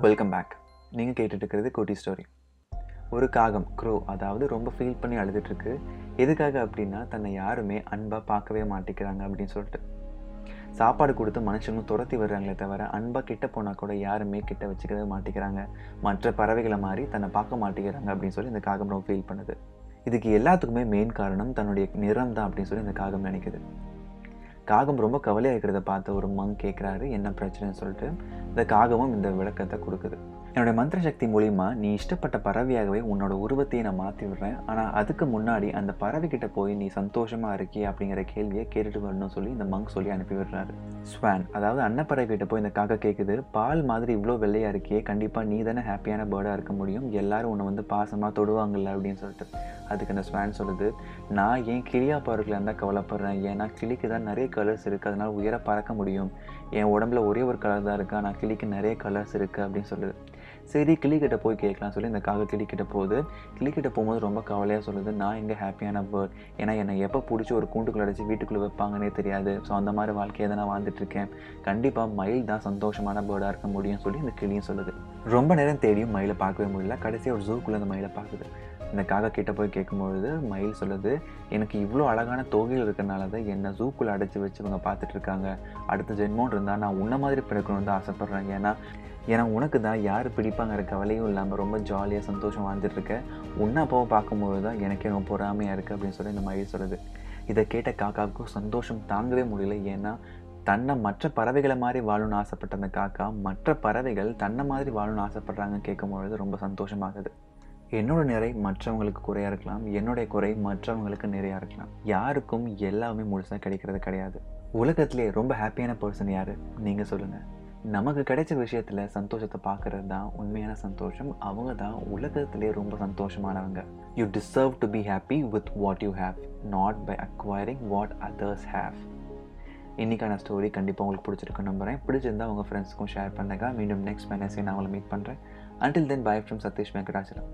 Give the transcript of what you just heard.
Welcome back நீங்கள் கேட்டுட்டு இருக்கிறது கோட்டி ஸ்டோரி ஒரு காகம் க்ரோ அதாவது ரொம்ப ஃபீல் பண்ணி அழுதுட்டுருக்கு. எதுக்காக அப்படின்னா தன்னை யாருமே அன்பாக பார்க்கவே மாட்டேங்கிறாங்க அப்படின்னு சொல்லிட்டு. சாப்பாடு கொடுத்து மனுஷங்களும் துரத்தி வர்றாங்களே தவிர அன்பாக கிட்ட போனால் கூட யாருமே கிட்ட வச்சுக்கவே மாட்டேங்கிறாங்க. மற்ற பறவைகளை மாதிரி தன்னை பார்க்க மாட்டேங்கிறாங்க அப்படின்னு சொல்லி இந்த காகம் ரொம்ப ஃபீல் பண்ணுது. இதுக்கு எல்லாத்துக்குமே மெயின் காரணம் தன்னுடைய நிறம் தான் அப்படின்னு சொல்லி இந்த காகம் நினைக்குது. காகம் ரொம்ப கவலையாக இருக்கிறத பார்த்து ஒரு மங் கேட்குறாரு என்ன பிரச்சனைன்னு சொல்லிட்டு இந்த காகமும் இந்த விளக்கத்தை கொடுக்குது. என்னுடைய மந்திர சக்தி மூலிமா நீ இஷ்டப்பட்ட பறவையாகவே உன்னோட உருவத்தையே நான் மாற்றி விடுறேன். ஆனால் அதுக்கு முன்னாடி அந்த பறவைக்கிட்ட போய் நீ சந்தோஷமாக இருக்கே அப்படிங்கிற கேள்வியை கேட்டுட்டு வரணும்னு சொல்லி இந்த மங்க் சொல்லி அனுப்பி விடுறாரு. ஸ்வான் அதாவது அன்னப்பறவை கிட்ட போய் இந்த காக்கா கேட்குது பால் மாதிரி இவ்வளோ வெள்ளையாக இருக்கியே கண்டிப்பாக நீ தானே ஹாப்பியான பேர்டாக இருக்க முடியும். எல்லாரும் உன்னை வந்து பாசமாக தொடுவாங்கல்ல அப்படின்னு சொல்லிட்டு. அதுக்கு அந்த ஸ்வான் சொல்லுது நான் ஏன் கிளியா பறவைகள் இருந்தால் கவலைப்படுறேன்? ஏன்னா கிளிக்கு தான் நிறைய கலர்ஸ் இருக்குது அதனால் உயர பறக்க முடியும். என் உடம்புல ஒரே ஒரு கலர் தான் இருக்குது ஆனால் கிளிக்கு நிறைய கலர்ஸ் இருக்குது அப்படின்னு சொல்லுது. சரி கிளிக்கிட்ட போய் கேட்கலாம் சொல்லி இந்த காக கிளிக்கிட்ட போகுது. கிளிக்கிட்ட போகும்போது ரொம்ப கவலையாக சொல்லுது நான் எங்கே ஹாப்பியான பேர்ட்? ஏன்னா என்னை எப்போ பிடிச்சி ஒரு கூண்டுக்குள்ள அடைச்சி வீட்டுக்குள்ளே வைப்பாங்கன்னே தெரியாது. ஸோ அந்த மாதிரி வாழ்க்கையை தான் நான் வாழ்ந்துட்டுருக்கேன். கண்டிப்பாக மயில் தான் சந்தோஷமான பேர்டாக இருக்க முடியும்னு சொல்லி இந்த கிளியும் சொல்லுது. ரொம்ப நேரம் தேடியும் மயிலை பார்க்கவே முடியல. கடைசியாக ஒரு ஜூக்குள்ளே அந்த மயிலை பார்க்குது. இந்த காக்கா கிட்ட போய் கேட்கும்பொழுது மயில் சொல்லுது எனக்கு இவ்வளோ அழகான தொகையில் இருக்கிறனால தான் என்னை ஜூக்குள்ளே அடைச்சி வச்சு இவங்க பார்த்துட்டு இருக்காங்க அடுத்த ஜென்மோன் இருந்தால் நான் உன்ன மாதிரி பிறக்கணும்னு தான் ஆசைப்பட்றேன். ஏன்னா ஏன்னா உனக்கு தான் யார் பிடிப்பாங்கிற கவலையும் இல்லாமல் ரொம்ப ஜாலியாக சந்தோஷம் வாழ்ந்துட்டுருக்க. உன்னை அப்பாவை பார்க்கும்போது தான் எனக்கே ரொம்ப பொறாமையாக இருக்குது அப்படின்னு சொல்லி இந்த மயில் சொல்லுது. இதை கேட்ட காக்காவுக்கும் சந்தோஷம் தாங்கவே முடியல. ஏன்னா தன்னை மற்ற பறவைகளை மாதிரி வாழணும்னு ஆசைப்பட்ட அந்த காக்கா மற்ற பறவைகள் தன்னை மாதிரி வாழணும்னு ஆசைப்பட்றாங்கன்னு கேட்கும்பொழுது ரொம்ப சந்தோஷமாகுது. என்னோட நிறை மற்றவங்களுக்கு குறையாக இருக்கலாம். என்னுடைய குறை மற்றவங்களுக்கு நிறையா இருக்கலாம். யாருக்கும் எல்லாமே முழுசாக கிடைக்கிறது கிடையாது. உலகத்திலே ரொம்ப ஹாப்பியான பர்சன் யார்? நீங்கள் சொல்லுங்கள் நமக்கு கிடைச்ச விஷயத்தில் சந்தோஷத்தை பார்க்குறது தான் உண்மையான சந்தோஷம். அவங்க தான் உலகத்திலே ரொம்ப சந்தோஷமானவங்க. You deserve to be happy with what you have not by acquiring what others have இன்றைக்கான ஸ்டோரி கண்டிப்பாக உங்களுக்கு பிடிச்சிருக்கு நம்புகிறேன் பிடிச்சிருந்தா உங்கள் ஃப்ரெண்ட்ஸுக்கும் ஷேர் பண்ணுங்கள் மீண்டும் நெக்ஸ்ட் வெனஸ்டே நான் உங்களை மீட் பண்ணுறேன் until then bye from Satish Venkatachalam.